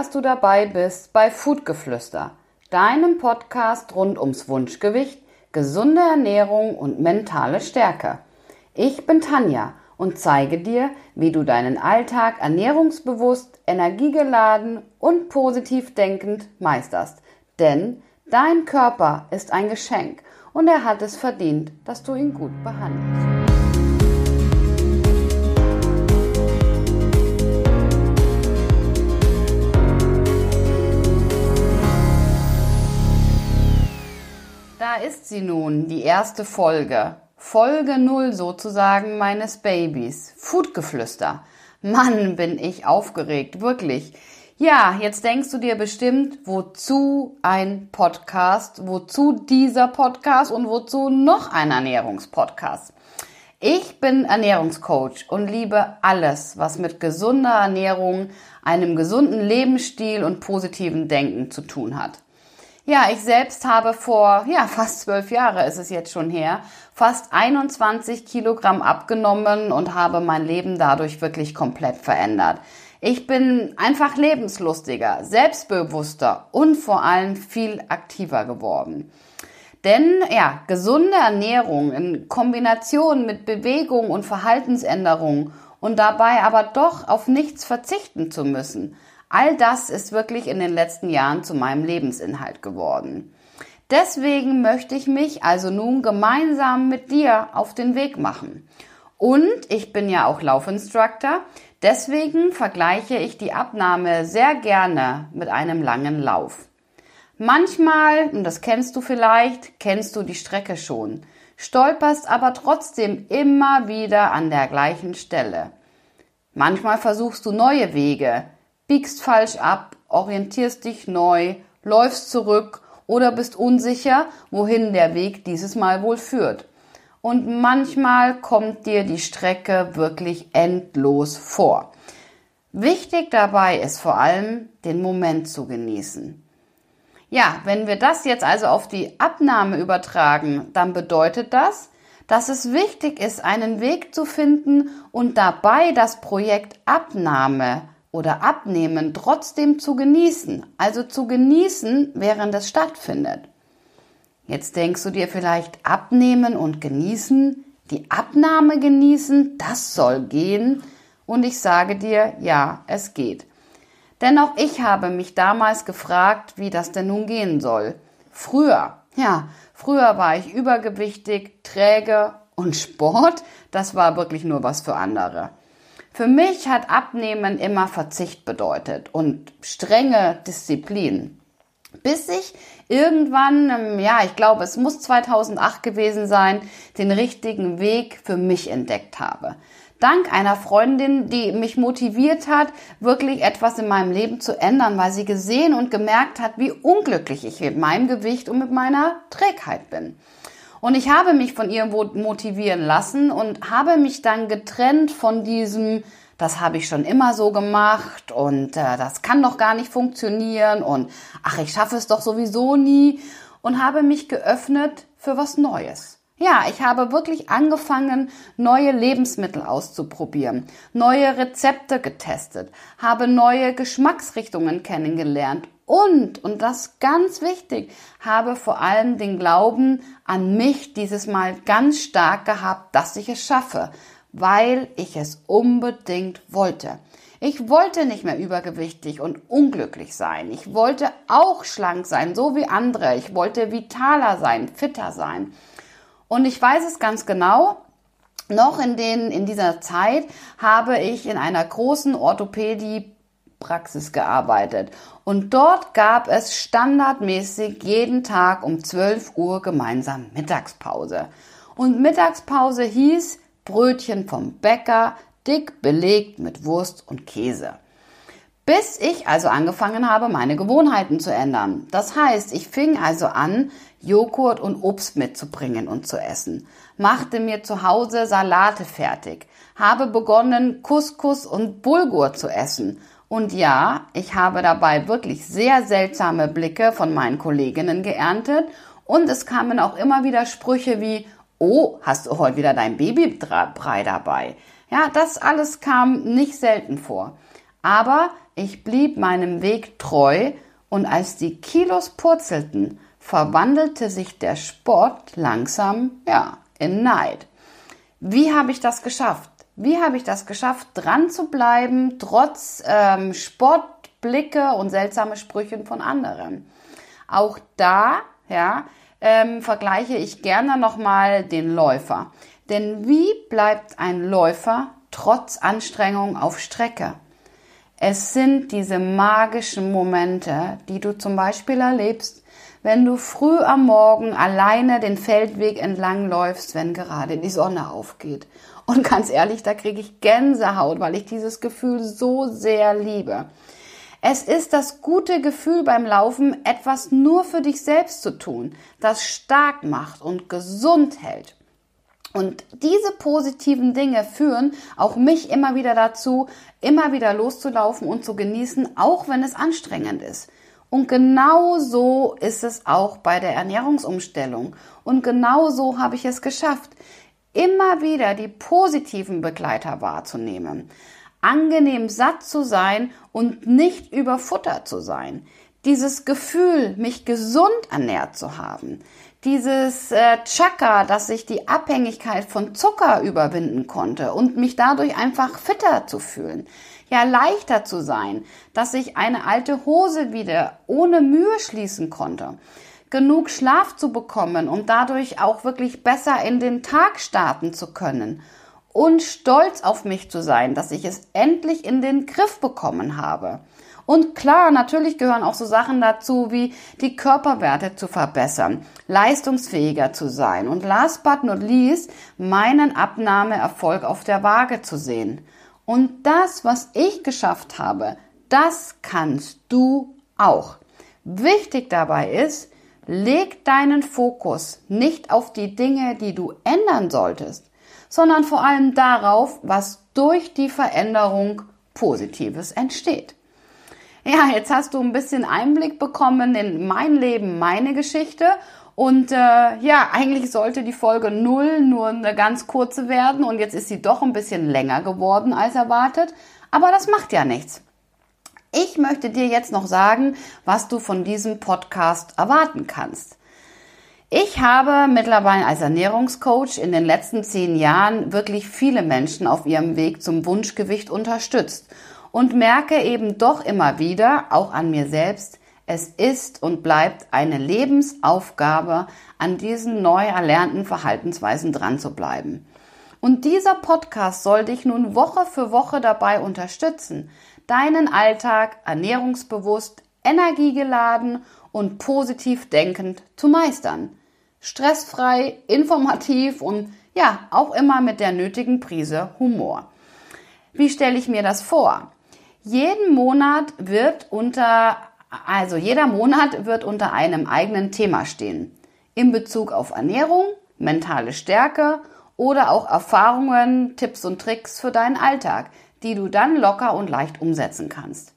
dass du dabei bist bei Foodgeflüster, deinem Podcast rund ums Wunschgewicht, gesunde Ernährung und mentale Stärke. Ich bin Tanja und zeige dir, wie du deinen Alltag ernährungsbewusst, energiegeladen und positiv denkend meisterst. Denn dein Körper ist ein Geschenk und er hat es verdient, dass du ihn gut behandelst. Sie nun, die erste Folge. Folge null sozusagen meines Babys. Foodgeflüster. Mann, bin ich aufgeregt, wirklich. Ja, jetzt denkst du dir bestimmt, wozu ein Podcast, wozu dieser Podcast und wozu noch ein Ernährungspodcast. Ich bin Ernährungscoach und liebe alles, was mit gesunder Ernährung, einem gesunden Lebensstil und positiven Denken zu tun hat. Ja, ich selbst habe vor, ja, fast zwölf Jahre ist es jetzt schon her, fast 21 Kilogramm abgenommen und habe mein Leben dadurch wirklich komplett verändert. Ich bin einfach lebenslustiger, selbstbewusster und vor allem viel aktiver geworden. Denn ja, gesunde Ernährung in Kombination mit Bewegung und Verhaltensänderung und dabei aber doch auf nichts verzichten zu müssen, All das ist wirklich in den letzten Jahren zu meinem Lebensinhalt geworden. Deswegen möchte ich mich also nun gemeinsam mit dir auf den Weg machen. Und ich bin ja auch Laufinstructor, deswegen vergleiche ich die Abnahme sehr gerne mit einem langen Lauf. Manchmal, und das kennst du vielleicht, kennst du die Strecke schon, stolperst aber trotzdem immer wieder an der gleichen Stelle. Manchmal versuchst du neue Wege, biegst falsch ab, orientierst dich neu, läufst zurück oder bist unsicher, wohin der Weg dieses Mal wohl führt. Und manchmal kommt dir die Strecke wirklich endlos vor. Wichtig dabei ist vor allem, den Moment zu genießen. Ja, wenn wir das jetzt also auf die Abnahme übertragen, dann bedeutet das, dass es wichtig ist, einen Weg zu finden und dabei das Projekt Abnahme oder Abnehmen trotzdem zu genießen, also zu genießen, während es stattfindet. Jetzt denkst du dir vielleicht abnehmen und genießen, die Abnahme genießen, das soll gehen. Und ich sage dir, ja, es geht. Denn auch ich habe mich damals gefragt, wie das denn nun gehen soll. Früher, ja, früher war ich übergewichtig, träge und Sport, das war wirklich nur was für andere. Für mich hat Abnehmen immer Verzicht bedeutet und strenge Disziplin. Bis ich irgendwann, ähm, ja, ich glaube, es muss 2008 gewesen sein, den richtigen Weg für mich entdeckt habe. Dank einer Freundin, die mich motiviert hat, wirklich etwas in meinem Leben zu ändern, weil sie gesehen und gemerkt hat, wie unglücklich ich mit meinem Gewicht und mit meiner Trägheit bin. Und ich habe mich von ihr motivieren lassen und habe mich dann getrennt von diesem, das habe ich schon immer so gemacht und äh, das kann doch gar nicht funktionieren und ach, ich schaffe es doch sowieso nie und habe mich geöffnet für was Neues. Ja, ich habe wirklich angefangen, neue Lebensmittel auszuprobieren, neue Rezepte getestet, habe neue Geschmacksrichtungen kennengelernt und, und das ganz wichtig, habe vor allem den Glauben an mich dieses Mal ganz stark gehabt, dass ich es schaffe, weil ich es unbedingt wollte. Ich wollte nicht mehr übergewichtig und unglücklich sein. Ich wollte auch schlank sein, so wie andere. Ich wollte vitaler sein, fitter sein. Und ich weiß es ganz genau. Noch in den, in dieser Zeit habe ich in einer großen Orthopädie Praxis gearbeitet. Und dort gab es standardmäßig jeden Tag um 12 Uhr gemeinsam Mittagspause. Und Mittagspause hieß Brötchen vom Bäcker, dick belegt mit Wurst und Käse. Bis ich also angefangen habe, meine Gewohnheiten zu ändern. Das heißt, ich fing also an, Joghurt und Obst mitzubringen und zu essen, machte mir zu Hause Salate fertig, habe begonnen, Couscous und Bulgur zu essen. Und ja, ich habe dabei wirklich sehr seltsame Blicke von meinen Kolleginnen geerntet und es kamen auch immer wieder Sprüche wie, oh, hast du heute wieder dein Babybrei dabei? Ja, das alles kam nicht selten vor. Aber ich blieb meinem Weg treu und als die Kilos purzelten, verwandelte sich der Sport langsam, ja, in Neid. Wie habe ich das geschafft? Wie habe ich das geschafft, dran zu bleiben, trotz ähm, Sportblicke und seltsame Sprüche von anderen? Auch da, ja, ähm, vergleiche ich gerne nochmal den Läufer. Denn wie bleibt ein Läufer trotz Anstrengung auf Strecke? Es sind diese magischen Momente, die du zum Beispiel erlebst, wenn du früh am Morgen alleine den Feldweg entlang läufst, wenn gerade die Sonne aufgeht. Und ganz ehrlich, da kriege ich Gänsehaut, weil ich dieses Gefühl so sehr liebe. Es ist das gute Gefühl beim Laufen, etwas nur für dich selbst zu tun, das stark macht und gesund hält. Und diese positiven Dinge führen auch mich immer wieder dazu, immer wieder loszulaufen und zu genießen, auch wenn es anstrengend ist. Und genau so ist es auch bei der Ernährungsumstellung. Und genau so habe ich es geschafft, immer wieder die positiven Begleiter wahrzunehmen, angenehm satt zu sein und nicht überfuttert zu sein. Dieses Gefühl, mich gesund ernährt zu haben, dieses äh, Chakra, dass ich die Abhängigkeit von Zucker überwinden konnte und mich dadurch einfach fitter zu fühlen, ja leichter zu sein, dass ich eine alte Hose wieder ohne Mühe schließen konnte, genug Schlaf zu bekommen und dadurch auch wirklich besser in den Tag starten zu können und stolz auf mich zu sein, dass ich es endlich in den Griff bekommen habe. Und klar, natürlich gehören auch so Sachen dazu, wie die Körperwerte zu verbessern, leistungsfähiger zu sein und last but not least meinen Abnahmeerfolg auf der Waage zu sehen. Und das, was ich geschafft habe, das kannst du auch. Wichtig dabei ist, leg deinen Fokus nicht auf die Dinge, die du ändern solltest, sondern vor allem darauf, was durch die Veränderung Positives entsteht. Ja, jetzt hast du ein bisschen Einblick bekommen in mein Leben, meine Geschichte. Und äh, ja, eigentlich sollte die Folge 0 nur eine ganz kurze werden und jetzt ist sie doch ein bisschen länger geworden als erwartet. Aber das macht ja nichts. Ich möchte dir jetzt noch sagen, was du von diesem Podcast erwarten kannst. Ich habe mittlerweile als Ernährungscoach in den letzten zehn Jahren wirklich viele Menschen auf ihrem Weg zum Wunschgewicht unterstützt und merke eben doch immer wieder, auch an mir selbst, es ist und bleibt eine Lebensaufgabe, an diesen neu erlernten Verhaltensweisen dran zu bleiben. Und dieser Podcast soll dich nun Woche für Woche dabei unterstützen, deinen Alltag ernährungsbewusst, energiegeladen und positiv denkend zu meistern. Stressfrei, informativ und ja, auch immer mit der nötigen Prise Humor. Wie stelle ich mir das vor? Jeden Monat wird unter, also jeder Monat wird unter einem eigenen Thema stehen. In Bezug auf Ernährung, mentale Stärke oder auch Erfahrungen, Tipps und Tricks für deinen Alltag, die du dann locker und leicht umsetzen kannst.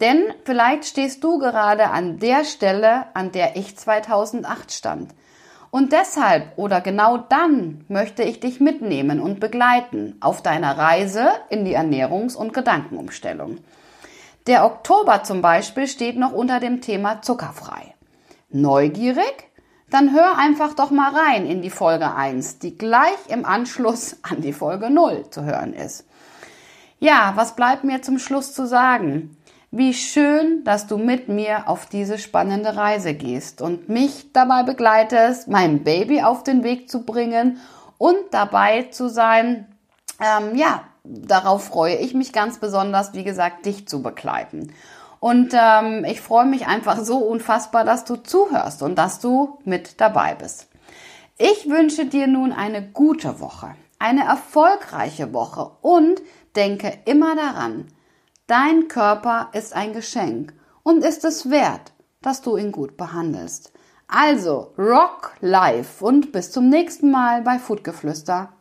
Denn vielleicht stehst du gerade an der Stelle, an der ich 2008 stand und deshalb oder genau dann möchte ich dich mitnehmen und begleiten auf deiner Reise in die Ernährungs- und Gedankenumstellung. Der Oktober zum Beispiel steht noch unter dem Thema zuckerfrei. Neugierig? Dann hör einfach doch mal rein in die Folge 1, die gleich im Anschluss an die Folge 0 zu hören ist. Ja, was bleibt mir zum Schluss zu sagen? Wie schön, dass du mit mir auf diese spannende Reise gehst und mich dabei begleitest, mein Baby auf den Weg zu bringen und dabei zu sein. Ähm, ja, darauf freue ich mich ganz besonders, wie gesagt, dich zu begleiten. Und ähm, ich freue mich einfach so unfassbar, dass du zuhörst und dass du mit dabei bist. Ich wünsche dir nun eine gute Woche, eine erfolgreiche Woche und denke immer daran, Dein Körper ist ein Geschenk und ist es wert, dass du ihn gut behandelst. Also, rock life und bis zum nächsten Mal bei Foodgeflüster.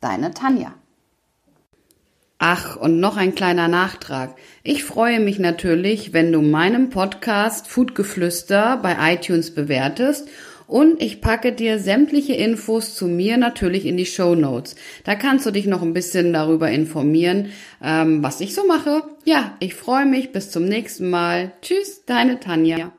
Deine Tanja. Ach, und noch ein kleiner Nachtrag. Ich freue mich natürlich, wenn du meinen Podcast Foodgeflüster bei iTunes bewertest Und ich packe dir sämtliche Infos zu mir natürlich in die Show Notes. Da kannst du dich noch ein bisschen darüber informieren, ähm, was ich so mache. Ja, ich freue mich. Bis zum nächsten Mal. Tschüss, deine Tanja.